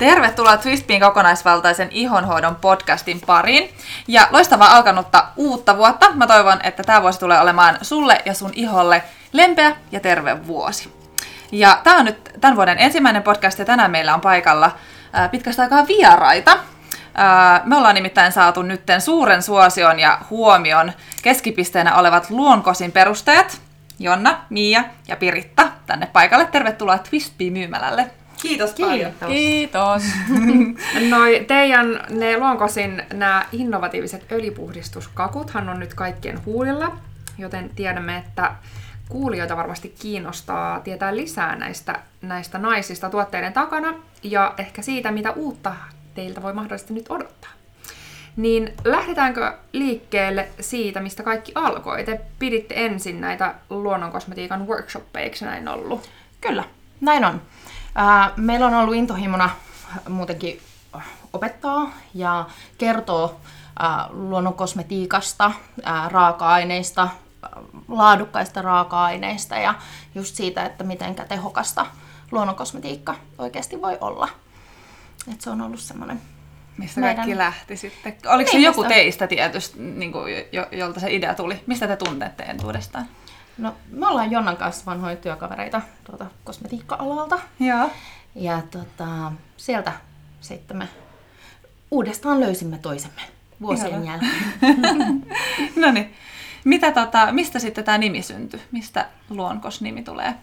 Tervetuloa Twistpiin kokonaisvaltaisen ihonhoidon podcastin pariin. Ja loistavaa alkanutta uutta vuotta. Mä toivon, että tämä vuosi tulee olemaan sulle ja sun iholle lempeä ja terve vuosi. Ja tämä on nyt tämän vuoden ensimmäinen podcast ja tänään meillä on paikalla pitkästä aikaa vieraita. Me ollaan nimittäin saatu nytten suuren suosion ja huomion keskipisteenä olevat Luonkosin perustajat, Jonna, Mia ja Piritta, tänne paikalle. Tervetuloa Twistbee myymälälle. Kiitos, paljon. Kiitos. Noi teidän ne Luonkosin nämä innovatiiviset öljypuhdistuskakuthan on nyt kaikkien huulilla, joten tiedämme, että kuulijoita varmasti kiinnostaa tietää lisää näistä, näistä naisista tuotteiden takana ja ehkä siitä, mitä uutta teiltä voi mahdollisesti nyt odottaa. Niin lähdetäänkö liikkeelle siitä, mistä kaikki alkoi? Te piditte ensin näitä luonnonkosmetiikan workshoppeja, eikö näin ollut? Kyllä, näin on. Meillä on ollut intohimona muutenkin opettaa ja kertoo luonnonkosmetiikasta, raaka-aineista, laadukkaista raaka-aineista ja just siitä, että miten tehokasta luonnonkosmetiikka oikeasti voi olla. Et se on ollut semmoinen Mistä meidän... kaikki lähti sitten? Oliko niin, se joku mistä... teistä tietysti, niin kuin, jo, jolta se idea tuli? Mistä te tunnette entuudestaan? No, me ollaan Jonnan kanssa vanhoja työkavereita tuolta kosmetiikka-alalta. Joo. Ja tota, sieltä sitten me uudestaan löysimme toisemme vuosien Joo. jälkeen. no niin. Mitä tota, mistä sitten tämä nimi syntyi? Mistä Luonkos-nimi tulee?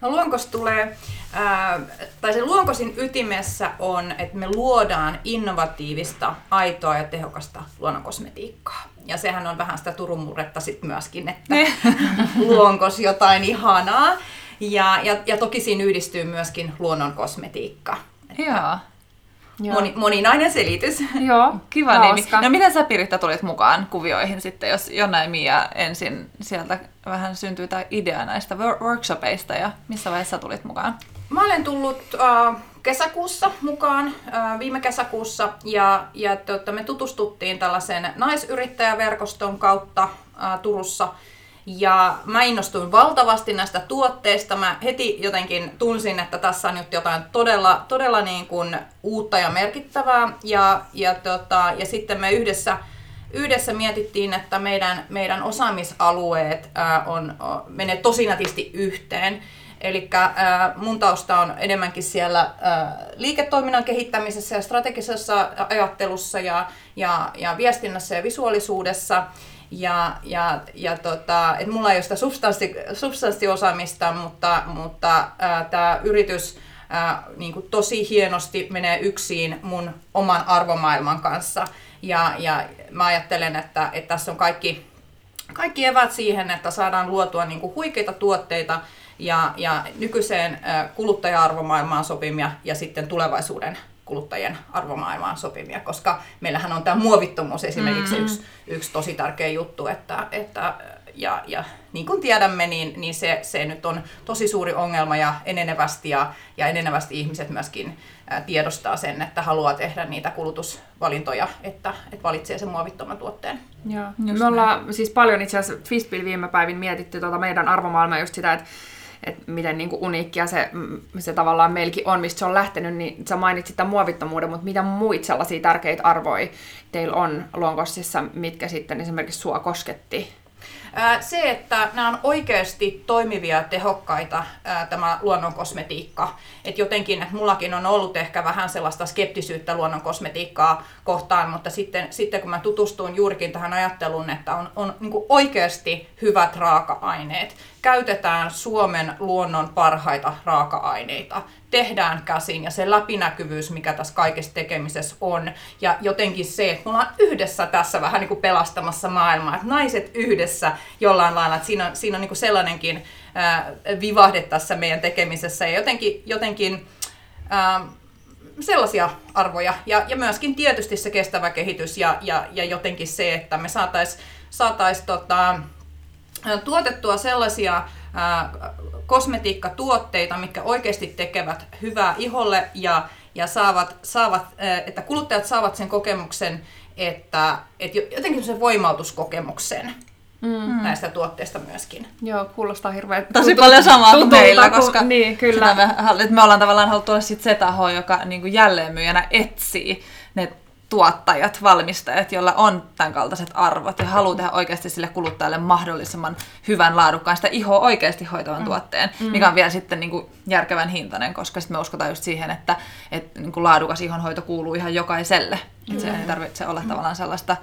No Luonkos tulee, ää, tai se Luonkosin ytimessä on, että me luodaan innovatiivista, aitoa ja tehokasta luonnonkosmetiikkaa. Ja sehän on vähän sitä turumurretta sitten myöskin, että luonkos jotain ihanaa. Ja, ja, ja toki siinä yhdistyy myöskin luonnon kosmetiikka. Joo. Moni, moninainen selitys. Joo, kiva nimi. No miten sä Piritta tulit mukaan kuvioihin sitten, jos Jonna ja Mia ensin sieltä vähän syntyy tämä idea näistä workshopeista ja missä vaiheessa tulit mukaan? Mä olen tullut äh, kesäkuussa mukaan, viime kesäkuussa, ja, ja tota, me tutustuttiin tällaisen naisyrittäjäverkoston kautta äh, Turussa – ja mä innostuin valtavasti näistä tuotteista. Mä heti jotenkin tunsin, että tässä on nyt jotain todella, todella niin kuin uutta ja merkittävää. Ja, ja, tota, ja sitten me yhdessä, yhdessä mietittiin, että meidän, meidän osaamisalueet ää, on, menee tosi nätisti yhteen. Eli mun tausta on enemmänkin siellä liiketoiminnan kehittämisessä ja strategisessa ajattelussa ja, ja, ja viestinnässä ja visuaalisuudessa. Ja, ja, ja tota, et mulla ei ole sitä substanssi, substanssiosaamista, mutta, mutta tämä yritys ää, niin kuin tosi hienosti menee yksin mun oman arvomaailman kanssa. Ja, ja mä ajattelen, että, että tässä on kaikki, kaikki evät siihen, että saadaan luotua niin kuin huikeita tuotteita ja, ja nykyiseen kuluttaja-arvomaailmaan sopimia ja sitten tulevaisuuden kuluttajien arvomaailmaan sopimia, koska meillähän on tämä muovittomuus esimerkiksi mm. yksi, yksi tosi tärkeä juttu, että, että ja, ja niin kuin tiedämme, niin, niin se, se nyt on tosi suuri ongelma ja enenevästi, ja, ja enenevästi ihmiset myöskin tiedostaa sen, että haluaa tehdä niitä kulutusvalintoja, että, että valitsee sen muovittoman tuotteen. Joo. Me ollaan siis paljon itse asiassa Fistbill viime päivin mietitty tuota meidän arvomaailmaa just sitä, että että miten niin kuin uniikkia se, se tavallaan meilläkin on, mistä se on lähtenyt, niin sä mainitsit tämän muovittomuuden, mutta mitä muita sellaisia tärkeitä arvoja teillä on Lonkossissa, mitkä sitten esimerkiksi sua kosketti? Se, että nämä on oikeasti toimivia ja tehokkaita, tämä luonnon kosmetiikka. Että jotenkin, että mullakin on ollut ehkä vähän sellaista skeptisyyttä luonnon kosmetiikkaa kohtaan, mutta sitten, sitten kun mä tutustuin juurikin tähän ajatteluun, että on, on niin oikeasti hyvät raaka-aineet, käytetään Suomen luonnon parhaita raaka-aineita, tehdään käsin ja se läpinäkyvyys, mikä tässä kaikessa tekemisessä on. Ja jotenkin se, että me ollaan yhdessä tässä vähän niin kuin pelastamassa maailmaa, että naiset yhdessä jollain lailla, että siinä on, siinä on niin kuin sellainenkin ää, vivahde tässä meidän tekemisessä ja jotenkin, jotenkin ää, sellaisia arvoja. Ja, ja myöskin tietysti se kestävä kehitys ja, ja, ja jotenkin se, että me saataisiin saatais, tota, tuotettua sellaisia kosmetiikkatuotteita, mitkä oikeasti tekevät hyvää iholle ja, ja saavat, saavat, että kuluttajat saavat sen kokemuksen, että, että jotenkin sen voimautuskokemuksen. mm. näistä tuotteista myöskin. Joo, kuulostaa hirveän Tosi tutulta- paljon samaa kuin meillä, koska Niin, kyllä. Me, me ollaan tavallaan haluttu olla sit se taho, joka niin kuin jälleenmyyjänä etsii ne tuottajat, valmistajat, joilla on tämän kaltaiset arvot ja haluaa tehdä oikeasti sille kuluttajalle mahdollisimman hyvän, laadukkaan, sitä ihoa oikeasti hoitavan mm. tuotteen, mikä on vielä sitten niin kuin järkevän hintainen, koska sitten me uskotaan just siihen, että, että niin kuin laadukas ihonhoito kuuluu ihan jokaiselle. Että se ei tarvitse olla tavallaan sellaista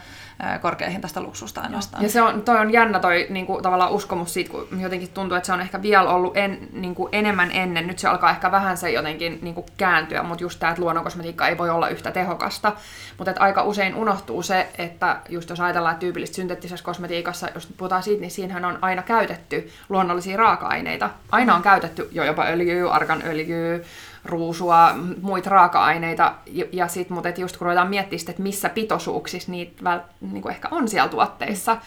korkeahintaista luksusta ainoastaan. Ja se on, toi on jännä toi niinku, tavallaan uskomus siitä, kun jotenkin tuntuu, että se on ehkä vielä ollut en, niinku, enemmän ennen. Nyt se alkaa ehkä vähän se jotenkin niinku, kääntyä, mutta just tämä, että luonnonkosmetiikka ei voi olla yhtä tehokasta. Mutta aika usein unohtuu se, että just jos ajatellaan, että tyypillisesti synteettisessä kosmetiikassa, jos puhutaan siitä, niin siinähän on aina käytetty luonnollisia raaka-aineita. Aina on käytetty jo jopa öljyä, arganöljyä, ruusua, muita raaka-aineita, ja, ja sit, mutta et just kun ruvetaan miettimään, sit, että missä pitoisuuksissa niitä väl, niin ehkä on siellä tuotteissa,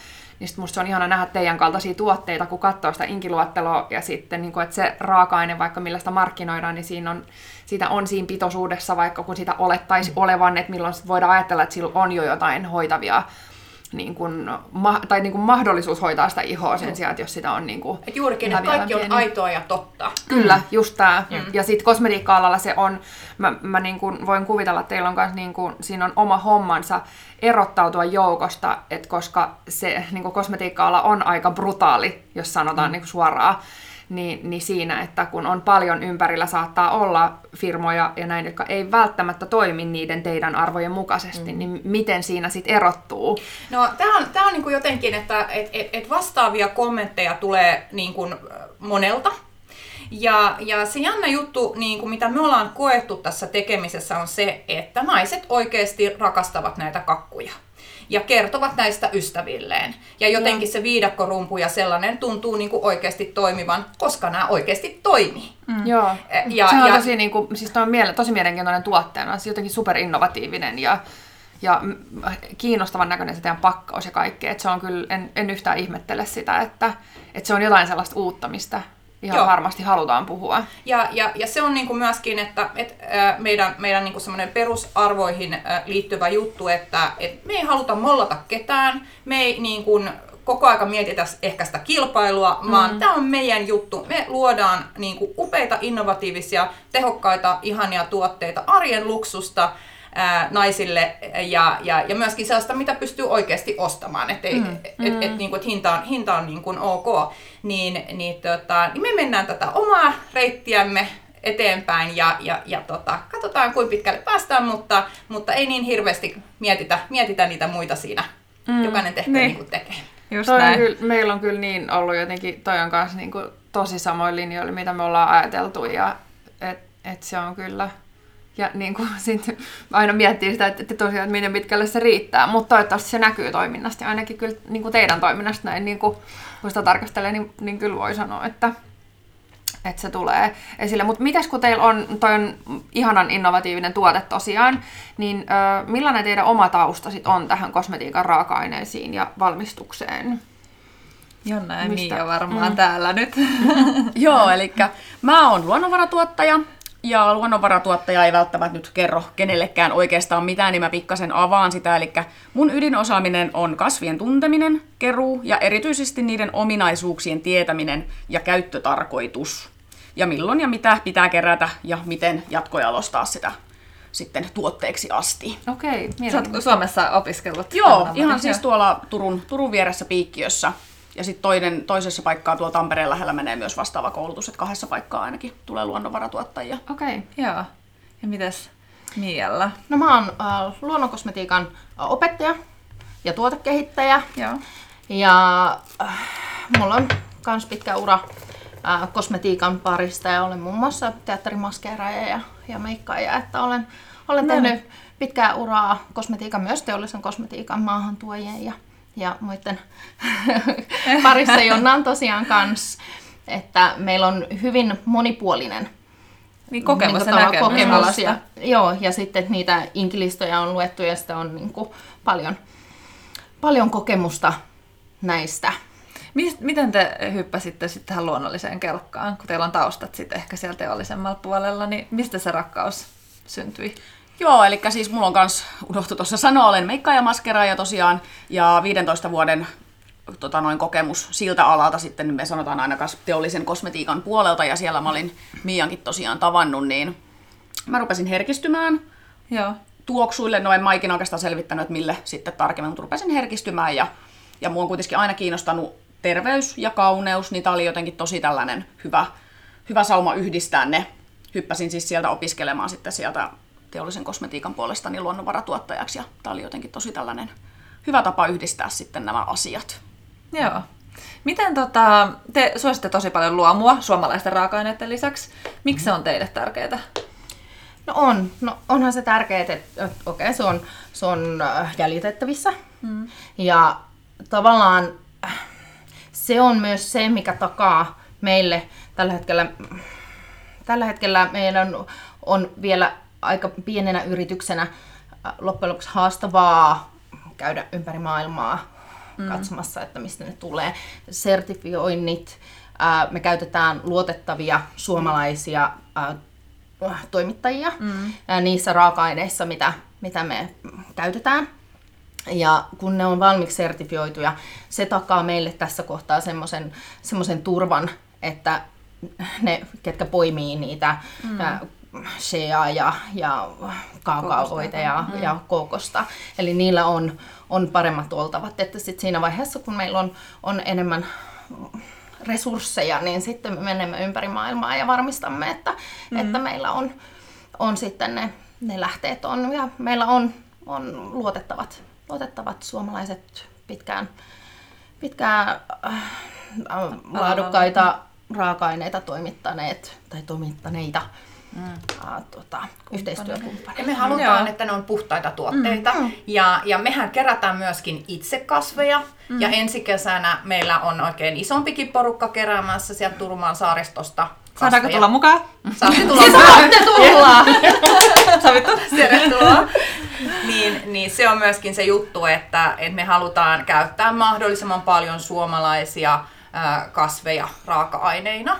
niin sit musta se on ihana nähdä teidän kaltaisia tuotteita, kun katsoo sitä inkiluetteloa, ja sitten, niin kuin, että se raaka-aine, vaikka millä sitä markkinoidaan, niin siinä on, siitä on siinä pitoisuudessa, vaikka kun sitä olettaisi olevan, että milloin sit voidaan ajatella, että sillä on jo jotain hoitavia niin kuin, ma- tai niin kuin mahdollisuus hoitaa sitä ihoa sen sijaan, että jos sitä on niin kuin, Et juurikin, että kaikki on pieni. aitoa ja totta. Kyllä, just tää. Mm. Ja sitten kosmetiikka-alalla se on, mä, mä niin kuin voin kuvitella, että teillä on myös niin kuin, siinä on oma hommansa erottautua joukosta, että koska se niin kuin kosmetiikka-ala on aika brutaali, jos sanotaan mm. niin kuin suoraan, niin, niin siinä, että kun on paljon ympärillä, saattaa olla firmoja ja näin, jotka ei välttämättä toimi niiden teidän arvojen mukaisesti, mm. niin miten siinä sitten erottuu? No, tämä on, tää on niinku jotenkin, että et, et, et vastaavia kommentteja tulee niinku monelta. Ja, ja se jännä juttu, niin kuin mitä me ollaan koettu tässä tekemisessä, on se, että naiset oikeasti rakastavat näitä kakkuja ja kertovat näistä ystävilleen. Ja jotenkin se viidakkorumpu ja sellainen tuntuu niin kuin oikeasti toimivan, koska nämä oikeasti toimii. Mm. Joo. Ja- Ja, se on ja- tosi, niin kuin, siis on miele, tosi mielenkiintoinen tuotteena, se on jotenkin superinnovatiivinen ja, ja kiinnostavan näköinen se teidän pakkaus ja kaikki. Et se on kyllä, en, en yhtään ihmettele sitä, että, että se on jotain sellaista uutta, mistä ihan Joo. Varmasti halutaan puhua. Ja, ja, ja se on niinku myöskin, että et, ää, meidän, meidän niinku semmoinen perusarvoihin liittyvä juttu, että et me ei haluta mollata ketään, me ei niinku koko aika mietitä ehkä sitä kilpailua, vaan mm. tämä on meidän juttu. Me luodaan niinku upeita, innovatiivisia, tehokkaita, ihania tuotteita, arjen luksusta, ää, naisille ja, ja, ja myöskin sellaista, mitä pystyy oikeasti ostamaan, että mm, et, et, et, niinku, et hinta on, hinta on niinku ok, niin, niin, tota, niin me mennään tätä omaa reittiämme eteenpäin ja, ja, ja tota, katsotaan kuinka pitkälle päästään, mutta, mutta ei niin hirveästi mietitä, mietitä niitä muita siinä. Mm, Jokainen tehköön niin. niin kuin tekee. Just Toi on näin. kyllä, meillä on kyllä niin ollut jotenkin, toi on kanssa niin kuin tosi samoin linjoilla, mitä me ollaan ajateltu ja et, et se on kyllä ja niin kuin, sit aina miettii sitä, että, että tosiaan, että miten pitkälle se riittää, mutta toivottavasti se näkyy toiminnasta ja ainakin kyllä niin kuin teidän toiminnasta näin, niin kuin, kun sitä tarkastelee, niin, niin kyllä voi sanoa, että, että se tulee esille. Mutta mitäs kun teillä on, toi on ihanan innovatiivinen tuote tosiaan, niin ö, millainen teidän oma tausta sit on tähän kosmetiikan raaka-aineisiin ja valmistukseen? Jonna ja Mistä? Mia varmaan mm. täällä nyt. Joo, eli mä oon luonnonvaratuottaja, ja luonnonvaratuottaja ei välttämättä nyt kerro kenellekään oikeastaan mitään, niin mä pikkasen avaan sitä. Eli mun ydinosaaminen on kasvien tunteminen, keruu ja erityisesti niiden ominaisuuksien tietäminen ja käyttötarkoitus. Ja milloin ja mitä pitää kerätä ja miten jatkojalostaa sitä sitten tuotteeksi asti. Okei, Sä oot Suomessa opiskellut. Joo, ihan siis tuolla Turun, Turun vieressä Piikkiössä. Ja sitten toinen, toisessa paikkaa tuolla Tampereen lähellä menee myös vastaava koulutus, että kahdessa paikkaa ainakin tulee luonnonvaratuottajia. Okei. Joo. Ja mitäs Mialla? No mä oon äh, luonnonkosmetiikan äh, opettaja ja tuotekehittäjä. Joo. Ja äh, mulla on myös pitkä ura äh, kosmetiikan parista ja olen muun muassa teatterimaskeeraaja ja, ja meikkaaja, että olen, olen No tehnyt pitkää uraa kosmetiikan, myös teollisen kosmetiikan maahantuojien ja, ja muiden parissa Jonna tosiaan kans, että meillä on hyvin monipuolinen Niin kokemus niin ja kokemus ja, joo, ja sitten niitä inkilistoja on luettu ja sitä on niin kuin paljon, paljon kokemusta näistä. Miten te hyppäsitte sitten tähän luonnolliseen kelkkaan, kun teillä on taustat sitten ehkä siellä teollisemmalla puolella, niin mistä se rakkaus syntyi? Joo, eli siis mulla on kans, unohtu tuossa sanoa, olen meikkaaja ja maskeraaja tosiaan, ja 15 vuoden tota, noin kokemus siltä alalta sitten, me sanotaan aina teollisen kosmetiikan puolelta, ja siellä mä olin Miankin tosiaan tavannut, niin mä rupesin herkistymään Joo. tuoksuille, no en mä ikinä oikeastaan selvittänyt, että mille sitten tarkemmin, mutta rupesin herkistymään ja, ja mua on kuitenkin aina kiinnostanut terveys ja kauneus, niin tää oli jotenkin tosi tällainen hyvä, hyvä sauma yhdistää ne. Hyppäsin siis sieltä opiskelemaan sitten sieltä teollisen kosmetiikan puolesta niin luonnonvaratuottajaksi ja tää oli jotenkin tosi tällainen hyvä tapa yhdistää sitten nämä asiat. Joo. Miten tota, te suositte tosi paljon luomua suomalaisten raaka-aineiden lisäksi. Miksi se on teille tärkeää? No on. No onhan se tärkeää, että, että okei, okay, se on, se on äh, jäljitettävissä. Mm. Ja tavallaan äh, se on myös se, mikä takaa meille tällä hetkellä, tällä hetkellä meidän on vielä aika pienenä yrityksenä loppujen lopuksi haastavaa käydä ympäri maailmaa mm. katsomassa, että mistä ne tulee. Sertifioinnit, me käytetään luotettavia suomalaisia toimittajia mm. niissä raaka-aineissa, mitä, mitä me käytetään. Ja kun ne on valmiiksi sertifioituja, se takaa meille tässä kohtaa semmoisen turvan, että ne, ketkä poimii niitä mm. Shea ja, ja kaakaoita ja, mm. ja kokosta. Eli niillä on, on paremmat oltavat. Että sit siinä vaiheessa, kun meillä on, on enemmän resursseja, niin sitten me menemme ympäri maailmaa ja varmistamme, että, mm. että meillä on, on sitten ne, ne lähteet on ja meillä on, on luotettavat, luotettavat suomalaiset pitkään, pitkään äh, laadukkaita raaka-aineita toimittaneet tai toimittaneita mm. uh, tota, yhteistyökumppaneita. Ja me halutaan, Joo. että ne on puhtaita tuotteita. Mm. Ja, ja mehän kerätään myöskin itse kasveja. Mm. Ja ensi kesänä meillä on oikein isompikin porukka keräämässä sieltä Turmaan saaristosta Kasveja. Saadaanko tulla mukaan? Saatte tulla mukaan. Saatte tulla! Sovittu. Tervetuloa. niin, niin se on myöskin se juttu, että, että me halutaan käyttää mahdollisimman paljon suomalaisia kasveja raaka-aineina.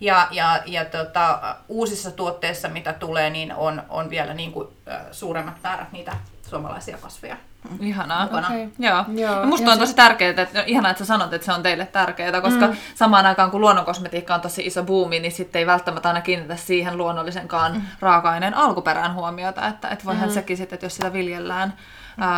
Ja, ja, ja tota, uusissa tuotteissa, mitä tulee, niin on, on vielä niin kuin, suuremmat määrät niitä suomalaisia kasveja. Ihanaa. Okay. Joo. Joo. Ja musta ja on tosi se... tärkeää, että no, ihanaa, että sä sanot, että se on teille tärkeää, koska mm. samaan aikaan kun luonnonkosmetiikka on tosi iso buumi, niin sitten ei välttämättä aina kiinnitä siihen luonnollisenkaan mm. raaka-aineen alkuperään huomiota, että, että voihan mm. sekin sitten, että jos sitä viljellään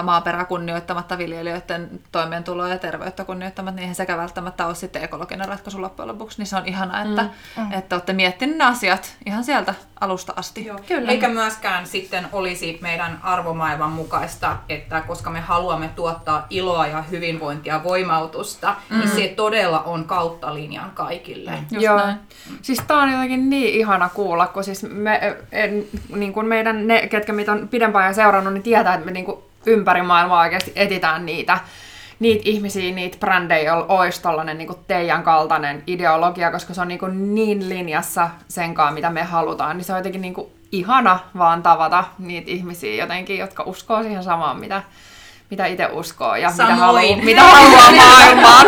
maaperää kunnioittamatta viljelijöiden toimeentuloa ja terveyttä kunnioittamatta, niin eihän sekä välttämättä ole sitten ekologinen ratkaisu loppujen lopuksi. Niin se on ihanaa, että, mm. Mm. että olette miettineet ne asiat ihan sieltä alusta asti. Joo. Kyllä. Eikä myöskään sitten olisi meidän arvomaailman mukaista, että koska me haluamme tuottaa iloa ja hyvinvointia, voimautusta, niin mm. niin se todella on kautta linjan kaikille. Just Joo. Näin. Siis tää on jotenkin niin ihana kuulla, kun siis me, en, niin kuin meidän ne, ketkä mitä on pidempään seurannut, niin tietää, että me niin kuin ympäri maailmaa oikeasti etitään niitä, niitä ihmisiä, niitä brändejä, joilla olisi tollainen niin teidän kaltainen ideologia, koska se on niin, niin linjassa senkaan, mitä me halutaan, niin se on jotenkin niin ihana vaan tavata niitä ihmisiä jotenkin, jotka uskoo siihen samaan, mitä, mitä itse uskoo ja mitä haluaa, mitä haluaa maailmaan.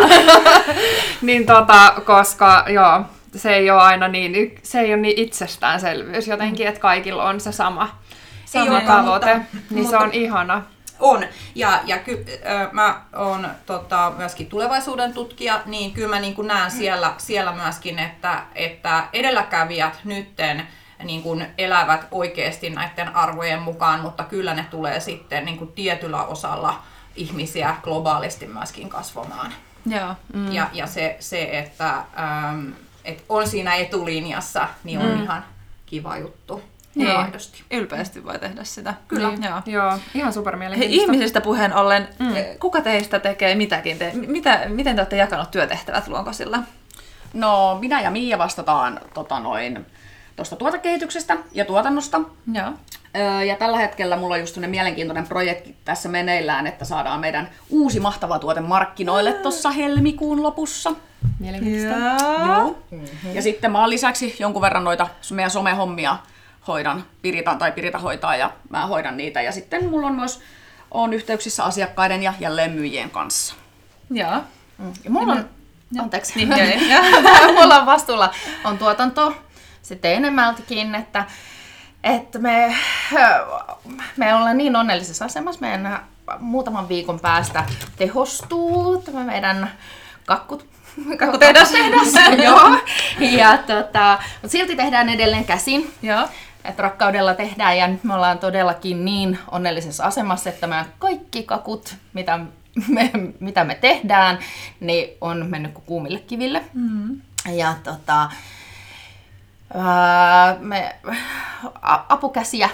niin tota, koska joo, se ei ole aina niin, se ei ole niin itsestäänselvyys jotenkin, että kaikilla on se sama, sama ei tavoite, mutta, niin mutta, se on ihana. On. Ja, ja ky, äh, mä oon tota, myöskin tulevaisuuden tutkija, niin kyllä mä niin näen siellä, siellä myöskin, että, että edelläkävijät nytten niin kuin elävät oikeasti näiden arvojen mukaan, mutta kyllä ne tulee sitten niin kuin tietyllä osalla ihmisiä globaalisti myöskin kasvamaan. Joo. Mm. Ja, ja se, se että, ähm, että on siinä etulinjassa, niin on mm. ihan kiva juttu. Niin, aidosti. ylpeästi voi tehdä sitä. Kyllä. Niin, joo. joo, ihan super mielenkiintoista. Ihmisistä puheen ollen, mm. Eh, kuka teistä tekee mitäkin? Te, mitä, miten te olette jakanut työtehtävät Luonkosilla? No, minä ja Miia vastataan tota noin, tuosta tuotekehityksestä ja tuotannosta. Joo. Ja tällä hetkellä mulla on just mielenkiintoinen projekti tässä meneillään, että saadaan meidän uusi mahtava tuote markkinoille tuossa helmikuun lopussa. Mielenkiintoista. Joo. Mm-hmm. Ja sitten mä oon lisäksi jonkun verran noita meidän somehommia hoidan, Pirita tai Pirita hoitaa ja mä hoidan niitä. Ja sitten mulla on myös on yhteyksissä asiakkaiden ja jälleen myyjien kanssa. Joo. Mm. Ja mulla on, anteeksi, niin, mulla on vastuulla on tuotanto sitten enemmältikin, että, että me, me ollaan niin onnellisessa asemassa meidän muutaman viikon päästä tehostuu tämä meidän kakkut Kakkutehdas. Joo. Ja tota, mutta silti tehdään edelleen käsin. Joo. Että rakkaudella tehdään ja nyt me ollaan todellakin niin onnellisessa asemassa, että nämä kaikki kakut, mitä me, mitä me tehdään, niin on mennyt kuin kuumille kiville. Mm. Ja tota, ää, me, a- apukäsiä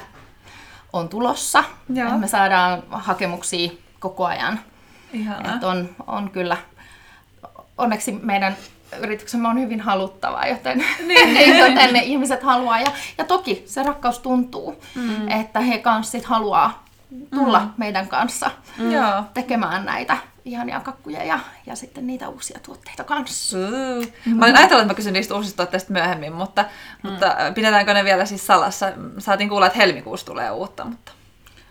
on tulossa. Joo. Me saadaan hakemuksia koko ajan. Ihanaa. Et on, on kyllä, onneksi meidän yrityksemme on hyvin haluttava, joten, niin. joten ne ihmiset haluaa. Ja, ja toki se rakkaus tuntuu, mm. että he kanssa sit haluaa tulla mm. meidän kanssa Mm. Joo. tekemään näitä ihania kakkuja ja, ja sitten niitä uusia tuotteita kanssa. Mm. Mä olin ajatellut, että mä kysyn niistä uusista tuotteista myöhemmin, mutta, mm. mutta pidetäänkö ne vielä siis salassa? Saatiin kuulla, että helmikuussa tulee uutta, mutta...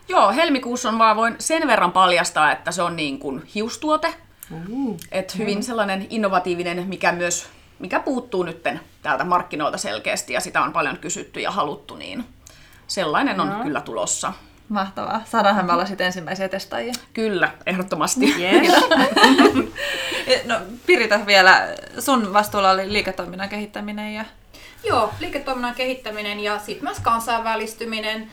Joo, helmikuussa on vaan voin sen verran paljastaa, että se on niin kuin hiustuote. Uh, Et hyvin sellainen innovatiivinen, mikä myös mikä puuttuu nytten täältä markkinoilta selkeästi ja sitä on paljon kysytty ja haluttu, niin sellainen on kyllä tulossa. Mahtavaa. Saadaanhan me olla sitten ensimmäisiä testaajia. Kyllä, ehdottomasti. Yes. No, Pirita vielä, sun vastuulla oli liiketoiminnan kehittäminen ja... Joo, liiketoiminnan kehittäminen ja sitten myös kansainvälistyminen,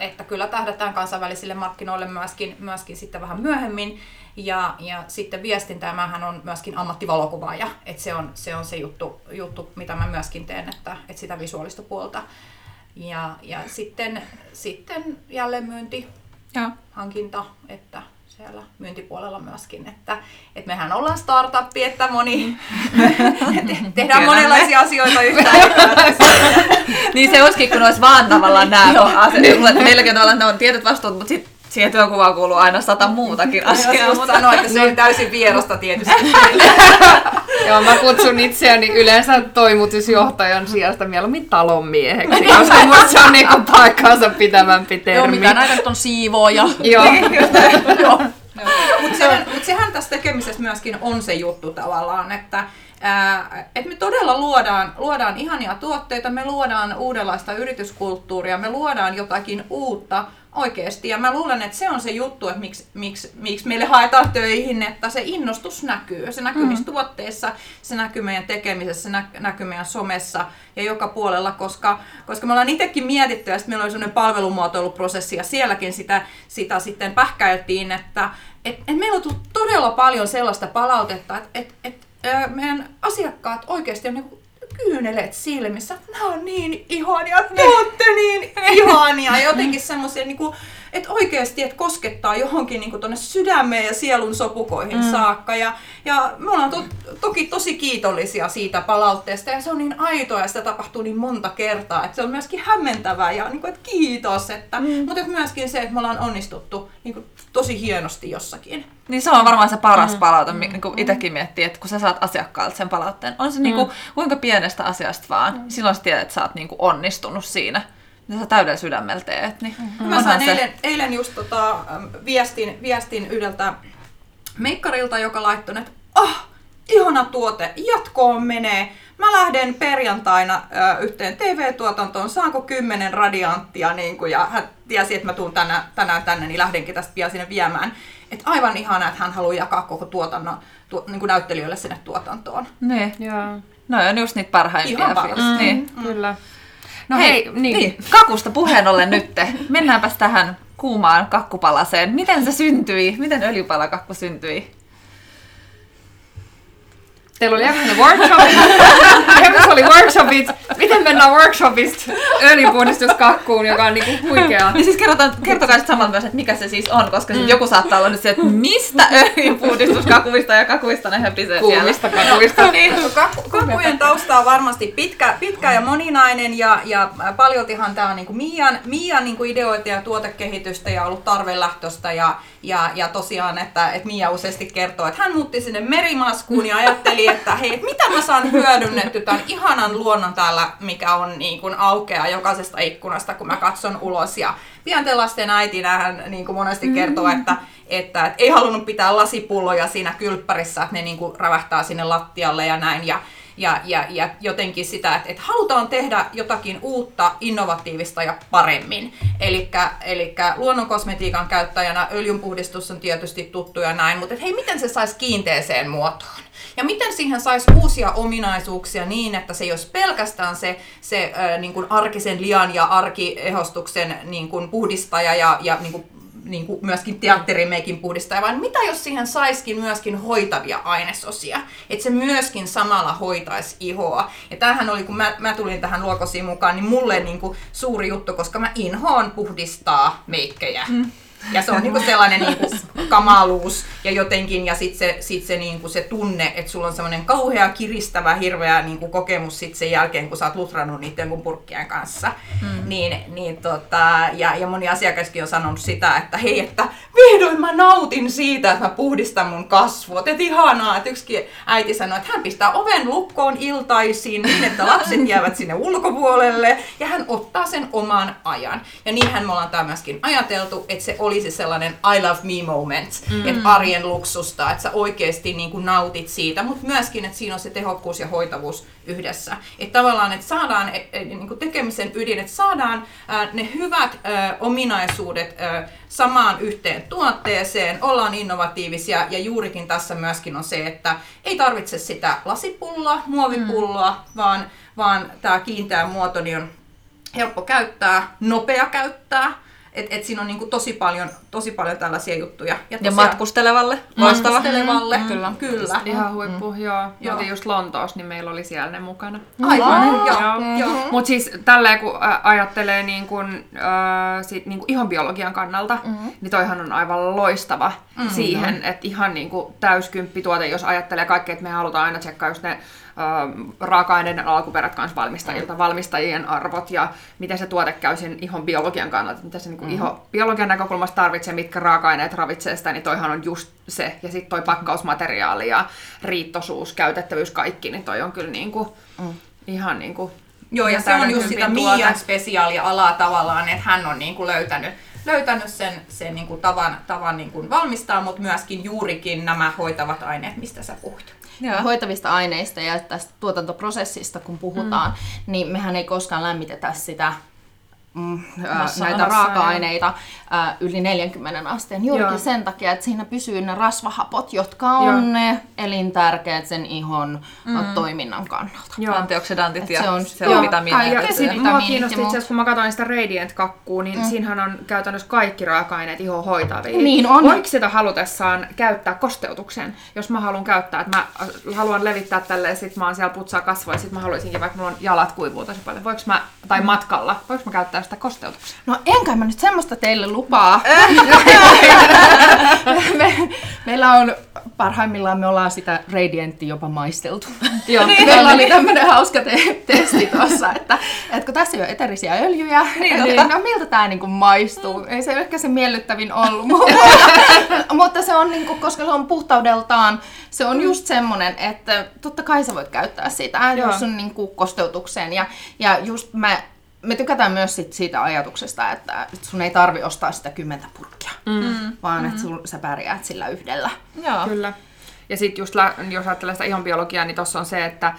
että kyllä tähdätään kansainvälisille markkinoille myöskin, myöskin sitten vähän myöhemmin. Ja, ja sitten viestintä, mähän on myöskin ammattivalokuvaaja, että se on se, on se juttu, juttu, mitä mä myöskin teen, että, että sitä visuaalista puolta. Ja, ja sitten, sitten jälleenmyynti, Joo. hankinta, että siellä myyntipuolella myöskin, että, että mehän ollaan startuppi, että moni, te- tehdään Kyllä. monenlaisia asioita yhtä aikaa. niin se olisikin, kun olisi vaan tavallaan nämä asiat. Meilläkin on tavallaan ne on tietyt vastuut, mutta sitten siihen työnkuvaan kuuluu aina sata muutakin asiaa. Jos Mutta... sanoa, että se on täysin vierasta tietysti. Joo, mä kutsun itseäni yleensä toimitusjohtajan sijasta mieluummin talonmieheksi, koska musta se on niinku paikkaansa pitävämpi Joo, termi. mitä näitä nyt on siivooja. Joo. Joo. Mutta sehän, mut sehän tässä tekemisessä myöskin on se juttu tavallaan, että et me todella luodaan, luodaan ihania tuotteita, me luodaan uudenlaista yrityskulttuuria, me luodaan jotakin uutta oikeasti. Ja mä luulen, että se on se juttu, että miksi, miksi, miksi meille haetaan töihin, että se innostus näkyy. Se näkyy mm. niissä tuotteissa, se näkyy meidän tekemisessä, se nä- näkyy meidän somessa ja joka puolella, koska, koska me ollaan itsekin mietitty, ja sitten meillä oli sellainen palvelumuotoiluprosessi, ja sielläkin sitä, sitä sitten pähkäiltiin, että et, et meillä on tullut todella paljon sellaista palautetta, että et, et, meidän asiakkaat oikeasti on niinku kyyneleet silmissä. Nämä on niin ihania, te olette niin ihania. Ja jotenkin semmoisia, niinku, että oikeasti että koskettaa johonkin niinku tonne sydämeen ja sielun sopukoihin mm. saakka. Ja, ja me ollaan to, toki tosi kiitollisia siitä palautteesta ja se on niin aitoa ja sitä tapahtuu niin monta kertaa. Että se on myöskin hämmentävää ja niinku, että kiitos. Että, mm. Mutta että myöskin se, että me ollaan onnistuttu niinku, tosi hienosti jossakin. Niin se on varmaan se paras mm. palaute, mm. niin kuin itsekin miettii, että kun sä saat asiakkaalta sen palautteen, on se mm. niin kuin, kuinka pienestä asiasta vaan, mm. silloin sä tiedät, että sä oot niin kuin onnistunut siinä, mitä sä täydellä sydämellä teet. Niin mm. Mä sain eilen, eilen just tota, viestin, viestin yhdeltä meikkarilta, joka laittoi, että ah, ihana tuote, jatkoon menee. Mä lähden perjantaina ö, yhteen TV-tuotantoon, saanko kymmenen radianttia, niin kuin, ja hän tiesi, että mä tuun tänään, tänään tänne, niin lähdenkin tästä pian sinne viemään. Et aivan ihana, että hän haluaa jakaa koko tuotannon tu, niin kuin näyttelijöille sinne tuotantoon. Niin. Joo. No on just niitä parhaimpia Ihan fiilis. Niin. Kyllä. No Hei, hei, niin. niin. kakusta puheen ollen nyt. Mennäänpäs tähän kuumaan kakkupalaseen. Miten se syntyi? Miten öljypalakakku syntyi? Teillä oli äsken workshopit. Äsken oli workshopit. Miten mennään workshopista öljypuhdistuskakkuun, joka on niinku huikea. Niin siis kerrotaan, kertokaa sitten samalla myös, että mikä se siis on, koska mm. joku saattaa olla nyt se, että mistä öljypuhdistuskakuista ja kakuista ne höpisee Kuumista siellä. kakuista. niin. Kakku- Kakkujen tausta on varmasti pitkä, pitkä ja moninainen ja, ja paljoltihan tämä on niinku Mian, Mian niinku ideoita ja tuotekehitystä ja ollut tarvelähtöistä ja, ja, ja tosiaan, että, että Mia useasti kertoo, että hän muutti sinne merimaskuun ja ajatteli, että hei, mitä mä saan hyödynnetty tämän ihanan luonnon täällä, mikä on niin kuin aukeaa jokaisesta ikkunasta, kun mä katson ulos ja pienten lasten äitinä hän niin kuin monesti kertoo, että, että, että ei halunnut pitää lasipulloja siinä kylppärissä, että ne niin kuin rävähtää sinne lattialle ja näin. Ja, ja, ja, ja jotenkin sitä, että, että halutaan tehdä jotakin uutta, innovatiivista ja paremmin. Eli luonnonkosmetiikan käyttäjänä öljynpuhdistus on tietysti tuttu ja näin, mutta hei, miten se saisi kiinteeseen muotoon? Ja miten siihen saisi uusia ominaisuuksia niin, että se ei olisi pelkästään se, se äh, niin kuin arkisen lian ja arkiehostuksen niin kuin puhdistaja ja, ja niin kuin niin kuin myöskin teatterimeikin puhdistaja, vaan mitä jos siihen saiskin myöskin hoitavia ainesosia, että se myöskin samalla hoitaisi ihoa. Ja tämähän oli, kun mä, mä tulin tähän luokosiin mukaan, niin mulle niin kuin suuri juttu, koska mä inhoon puhdistaa meikkejä. Mm. Ja se on niinku sellainen niinku kamaluus ja jotenkin, ja sitten se, sit se, niinku se tunne, että sulla on semmoinen kauhea, kiristävä, hirveä niinku kokemus sit sen jälkeen, kun sä oot lutrannut niiden mun purkkien kanssa. Mm. Niin, niin tota, ja, ja moni asiakaskin on sanonut sitä, että hei, että vihdoin mä nautin siitä, että mä puhdistan mun kasvot. Että ihanaa, että yksikin äiti sanoi, että hän pistää oven lukkoon iltaisin niin, että lapset jäävät sinne ulkopuolelle ja hän ottaa sen oman ajan. Ja niinhän me ollaan tämä myöskin ajateltu, että se oli olisi sellainen I love me moment, mm. että arjen luksusta, että sä oikeasti niin kuin nautit siitä, mutta myöskin, että siinä on se tehokkuus ja hoitavuus yhdessä. Että tavallaan, että saadaan e, e, niin kuin tekemisen ydin, että saadaan ne hyvät ää, ominaisuudet ää, samaan yhteen tuotteeseen, ollaan innovatiivisia ja juurikin tässä myöskin on se, että ei tarvitse sitä lasipulloa, muovipulloa, mm. vaan, vaan tämä kiinteä muoto niin on helppo käyttää, nopea käyttää, et, et siinä on niinku tosi, paljon, tosi paljon tällaisia juttuja. Ja, tosiaan, ja matkustelevalle loistava. Matkustelevalle, mm, kyllä. kyllä. Ihan huippu, mm. joo. joo. just Lontoossa, niin meillä oli siellä ne mukana. Aivan, joo. joo. Mm. joo. Mutta siis tälleen kun ajattelee niin kun, äh, sit, niin kun ihon biologian kannalta, mm-hmm. niin toihan on aivan loistava mm-hmm. siihen, että ihan niin täyskymppi tuote, jos ajattelee kaikkea, että me halutaan aina tsekkaa just ne raaka-aineiden alkuperät kanssa valmistajilta, mm. valmistajien arvot ja miten se tuote käy sen ihon biologian kannalta, mitä se niin mm. iho biologian näkökulmasta tarvitsee, mitkä raaka-aineet ravitsee sitä, niin toihan on just se. Ja sitten toi pakkausmateriaali ja riittosuus, käytettävyys, kaikki, niin toi on kyllä niin kuin, mm. ihan niin kuin Joo, ja se on just sitä Mian spesiaalia alaa tavallaan, että hän on niin kuin löytänyt, löytänyt sen, sen niin kuin tavan, tavan niin kuin valmistaa, mutta myöskin juurikin nämä hoitavat aineet, mistä sä puhuit. Joo. hoitavista aineista ja tästä tuotantoprosessista kun puhutaan, mm. niin mehän ei koskaan lämmitetä sitä mm, näitä raaka-aineita ää, yli 40 asteen juurikin Joo. sen takia, että siinä pysyy ne rasvahapot, jotka on Joo. ne elintärkeät sen ihon mm. toiminnan kannalta. Joo. Antioksidantit ja se on, se on vitamiineja. Ja, ja sitten mua kiinnosti itse asiassa, kun mä katsoin sitä Radiant-kakkuu, niin mm. siinähän on käytännössä kaikki raaka-aineet ihon hoitavia. Niin on. Voiko sitä halutessaan käyttää kosteutukseen, jos mä haluan käyttää, että mä haluan levittää tälleen, sit mä oon siellä putsaa kasvoja, sit mä haluaisinkin, vaikka mulla on jalat kuivuu tosi paljon, voiko mä, tai mm. matkalla, voiko mä käyttää sitä kosteutukseen? No enkä mä nyt semmoista teille lupaa. me, meillä on parhaimmillaan me ollaan sitä Radiantia jopa maisteltu. Joo, niin, meillä oli tämmöinen hauska te- testi tuossa, että, että kun tässä ei ole eterisiä öljyjä, niin, niin. no miltä tämä niinku maistuu. Ei se ehkä se miellyttävin ollut, mutta, mutta se on, niinku, koska se on puhtaudeltaan, se on just semmoinen, että totta kai sä voit käyttää sitä, Joo. jos on niinku kosteutukseen. Ja, ja just mä me tykätään myös sit siitä ajatuksesta, että sun ei tarvi ostaa sitä kymmentä purkkia, mm. vaan mm. että sun, sä pärjäät sillä yhdellä. Joo. Kyllä. Ja sitten just jos ajattelee sitä ihonbiologiaa, niin tuossa on se, että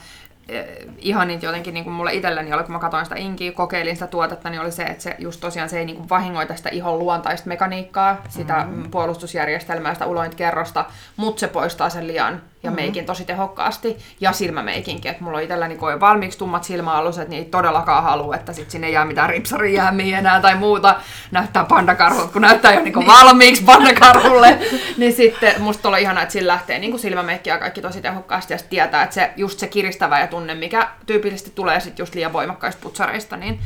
Eh, ihan niitä jotenkin niin kuin mulle itselleni oli, kun mä katsoin sitä inkiä, kokeilin sitä tuotetta, niin oli se, että se just tosiaan se ei niin kuin vahingoita sitä ihon luontaista mekaniikkaa, sitä mm-hmm. puolustusjärjestelmää, sitä ulointikerrosta, mutta se poistaa sen lian ja mm-hmm. meikin tosi tehokkaasti. Ja silmämeikinkin, että mulla on itselläni kun valmiiksi tummat silmäaluset, niin ei todellakaan halua, että sit sinne jää mitään ripsarijäämiä enää tai muuta. Näyttää pandakarhut, kun näyttää jo niinku niin. valmiiksi pandakarhulle. niin sitten musta oli ihana, että sillä lähtee niin silmämeikki ja kaikki tosi tehokkaasti ja tietää, että se, just se kiristävä ja tunne, mikä tyypillisesti tulee sit just liian voimakkaista putsareista, niin,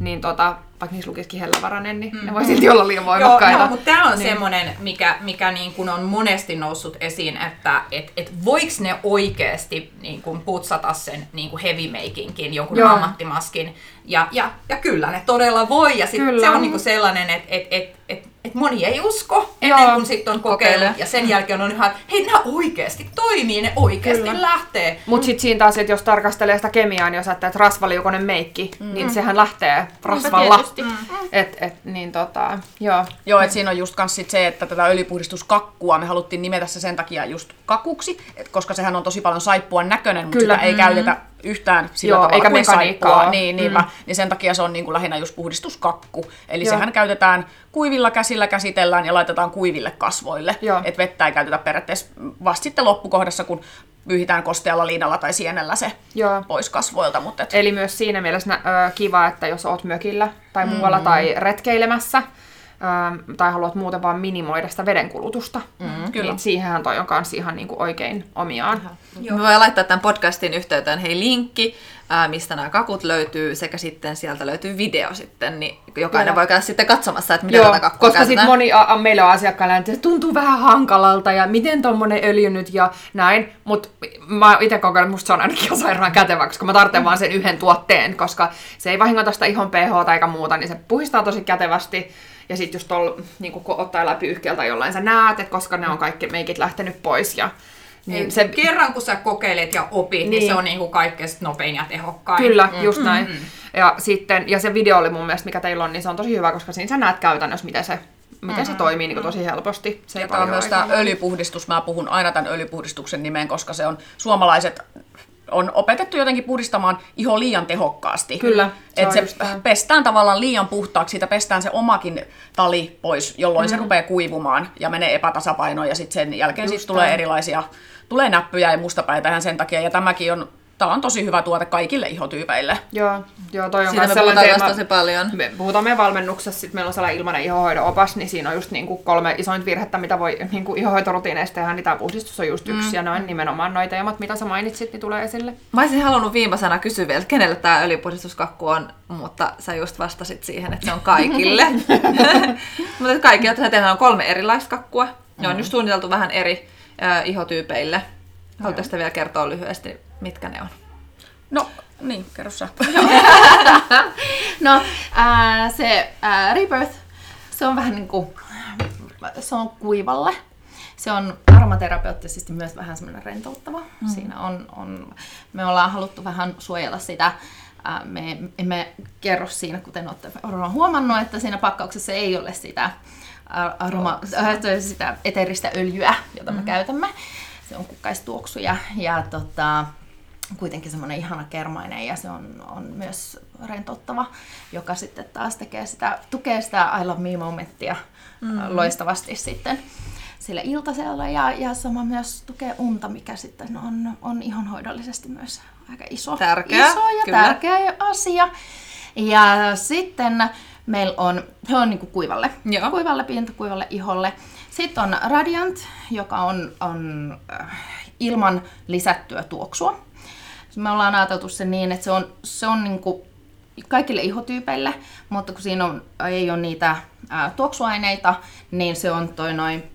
niin tota, vaikka niissä lukisikin hellävaranen, niin mm. ne voi silti olla liian voimakkaita. Joo, no, mutta tämä on niin. semmoinen, mikä, mikä niin kun on monesti noussut esiin, että et, et voiko ne oikeasti niin kun putsata sen niin kun heavy makingin, jonkun Joo. ammattimaskin. Ja, ja, ja kyllä ne todella voi. Ja sit se on niin sellainen, että et, et, et että moni ei usko ennen Joo. kuin sitten on kokeillut. Kokeilee. Ja sen jälkeen on ihan, että hei, nämä oikeasti toimii, ne oikeasti Kyllä. lähtee. Mutta sitten siinä taas, että jos tarkastelee sitä kemiaa, niin jos ajattelee, että rasvaliukonen meikki, mm. niin sehän lähtee rasvalla. tietysti. Mm. Et, et, niin tota, joo. Joo, että siinä on just kans sit se, että tätä öljypuhdistuskakkua me haluttiin nimetä se sen takia just kakuksi, et koska sehän on tosi paljon saippuan näköinen, mutta sitä ei käytetä yhtään sillä Joo, tavalla eikä kuin mekaniikkaa. saippua. Niin, niinpä. Mm. niin sen takia se on niin kuin lähinnä just puhdistuskakku. Eli Joo. sehän käytetään kuivilla käsillä käsitellään ja laitetaan kuiville kasvoille. Joo. Et vettä ei käytetä periaatteessa vasta sitten loppukohdassa, kun pyyhitään kostealla liinalla tai sienellä se Joo. pois kasvoilta. Mutta et, Eli myös siinä mielessä ö, kiva, että jos oot mökillä tai muualla mm. tai retkeilemässä, ö, tai haluat muuten vaan minimoida sitä vedenkulutusta, mm, kyllä. niin siihenhän toi on kans ihan niinku oikein omiaan. Me voidaan laittaa tämän podcastin yhteyteen hei linkki, ää, mistä nämä kakut löytyy, sekä sitten sieltä löytyy video sitten, niin jokainen Joo. voi käydä sitten katsomassa, että miten Joo, tätä kakkua koska sitten moni a, a, meillä on asiakkailla, että se tuntuu vähän hankalalta ja miten tommonen öljy nyt ja näin. Mutta mä itse kokenut, että musta se on ainakin ihan sairaan kätevä, koska mä tarvitsen vaan sen yhden tuotteen, koska se ei vahingoita sitä ihon pH eikä muuta, niin se puhistaa tosi kätevästi. Ja sitten just tuolla, niin kun ottaa läpi yhkeltä jollain sä näet, että koska ne on kaikki meikit lähtenyt pois. Ja, niin se, Kerran kun sä kokeilet ja opit, niin, Niin. se on niinku kaikkein nopein ja tehokkain. Kyllä, just näin. Ja, sitten, ja se video oli mun mielestä, mikä teillä on, niin se on tosi hyvä, koska siinä sä näet käytännössä, miten se, miten se toimii niin kuin tosi helposti. Se Ja tämä on myös tämä öljypuhdistus. Mä puhun aina tämän öljypuhdistuksen nimeen, koska se on suomalaiset on opetettu jotenkin puhdistamaan iho liian tehokkaasti. Kyllä, se Et on se näin. pestään tavallaan liian puhtaaksi, siitä pestään se omakin tali pois, jolloin Mm. se rupeaa kuivumaan ja menee epätasapainoon ja sitten sen jälkeen sit tulee erilaisia, tulee näppyjä ja mustapäitä ihan sen takia. Ja tämäkin on, tämä on tosi hyvä tuote kaikille ihotyypeille. Joo, joo, toi on Siitä me sellainen puhutaan teema. tosi paljon. Me puhutaan meidän valmennuksessa, sit meillä on sellainen ilmainen ihohoidon opas, niin siinä on just niinku kolme isointa virhettä, mitä voi niinku ihohoitorutiineista tehdä, niin tämä puhdistus on just yksi, mm. ja noin nimenomaan noita teemat, mitä sä mainitsit, niin tulee esille. Mä olisin halunnut viimeisenä kysyä vielä, että kenelle tämä öljypuhdistuskakku on, mutta sä just vastasit siihen, että se on kaikille. mutta kaikille, että tehdään on kolme erilaista kakkua. Ne on just suunniteltu vähän eri äh, ihotyypeille. Haluatteko te vielä kertoa lyhyesti, mitkä ne on? No, niin, kerro sä. No, ää, se ää, Rebirth, se on vähän niin kuin, se on kuivalle. Se on aromaterapeuttisesti myös vähän semmoinen rentouttava. Mm. Siinä on, on, me ollaan haluttu vähän suojella sitä. Me emme kerro siinä, kuten olette varmaan huomannut, että siinä pakkauksessa ei ole sitä, aroma, ää, sitä eteeristä öljyä, jota me käytämme. Se on kukkaistuoksuja ja tota, kuitenkin semmoinen ihana kermainen ja se on, on myös rentouttava, joka sitten taas tekee sitä, tukee sitä I love me momenttia mm. loistavasti sitten sille iltasella ja, ja sama myös tukee unta, mikä sitten on, on ihonhoidollisesti myös aika iso, Tärkeä, iso ja kyllä. tärkeä asia. Ja sitten meillä on, se on niin kuin kuivalle, Joo. kuivalle pintakuivalle iholle. Sitten on Radiant, joka on, on äh, ilman lisättyä tuoksua. Me ollaan ajateltu se niin, että se on, se on niin kuin kaikille ihotyypeille, mutta kun siinä on, ei ole niitä ää, tuoksuaineita, niin se on toi noin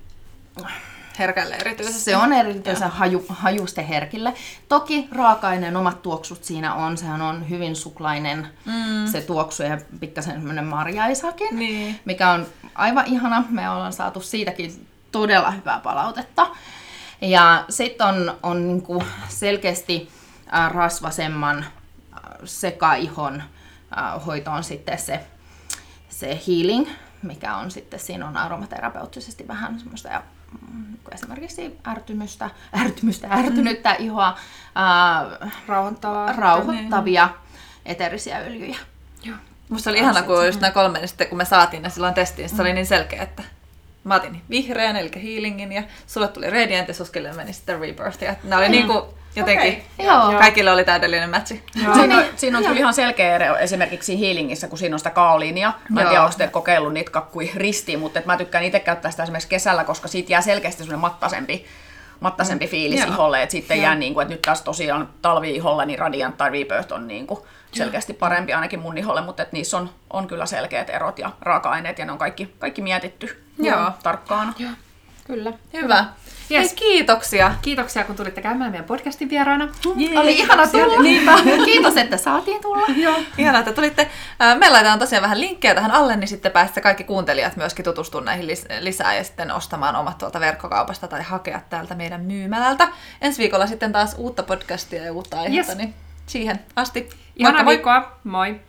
Herkälle erityisesti. se on erityisen haju, hajuste herkille. Toki raaka-aineen omat tuoksut siinä on. Sehän on hyvin suklainen mm. se tuoksu ja pikkasen semmoinen marjaisakin, Niin. mikä on aivan ihana. Me ollaan saatu siitäkin todella hyvää palautetta. Ja sitten on, on niinku selkeästi rasvasemman sekaihon äh, hoitoon sitten se, se healing, mikä on sitten, siinä on aromaterapeuttisesti vähän semmoista ja mm, niinku esimerkiksi ärtymystä, ärtymystä, ärtynyttä ihoa äh, Rauhoittavaa. Niin. rauhoittavia eteerisiä öljyjä. Musta oli ihana, kun just nämä kolme, niin sitten kun me saatiin ne silloin testiin, niin se oli niin selkeä, että mä otin vihreän, eli healingin, ja sulle tuli radiant, ja Suskille meni sitten rebirth. Ja nämä oli niinku jotenkin, Okei. Joo. kaikille oli täydellinen matchi. Siinä on, siinä on kyllä ihan selkeä ero esimerkiksi healingissä, kun siinä on sitä kaoliinia. Mä en Joo. tiedä, onko te kokeillut niitä kakkuja ristiin, mutta et mä tykkään itse käyttää sitä esimerkiksi kesällä, koska siitä jää selkeästi semmoinen mattasempi, mattasempi fiilis Joo. iholle, että sitten jää niin kuin, että nyt taas tosiaan talvi-iholle, niin Radiant tai Rebirth on niin kuin selkeästi parempi ainakin mun iholle, mutta et niissä on, on kyllä selkeät erot ja raaka-aineet ja ne on kaikki, kaikki mietitty Joo. tarkkaan. Kyllä. Hyvä. Yes. Hei, kiitoksia. Kiitoksia, kun tulitte käymään meidän podcastin vieraana. Oli ihana tulla. Kiitos, että saatiin tulla. Joo. Ihanaa, että tulitte. Me laitetaan tosiaan vähän linkkejä tähän alle, niin sitten pääsette kaikki kuuntelijat myöskin tutustumaan näihin lis- lisää ja sitten ostamaan omat tuolta verkkokaupasta tai hakea täältä meidän myymälältä. Ensi viikolla sitten taas uutta podcastia ja uutta aihetta, Yes. niin siihen asti. Ihanaa Moikka moi! viikkoa. Moi!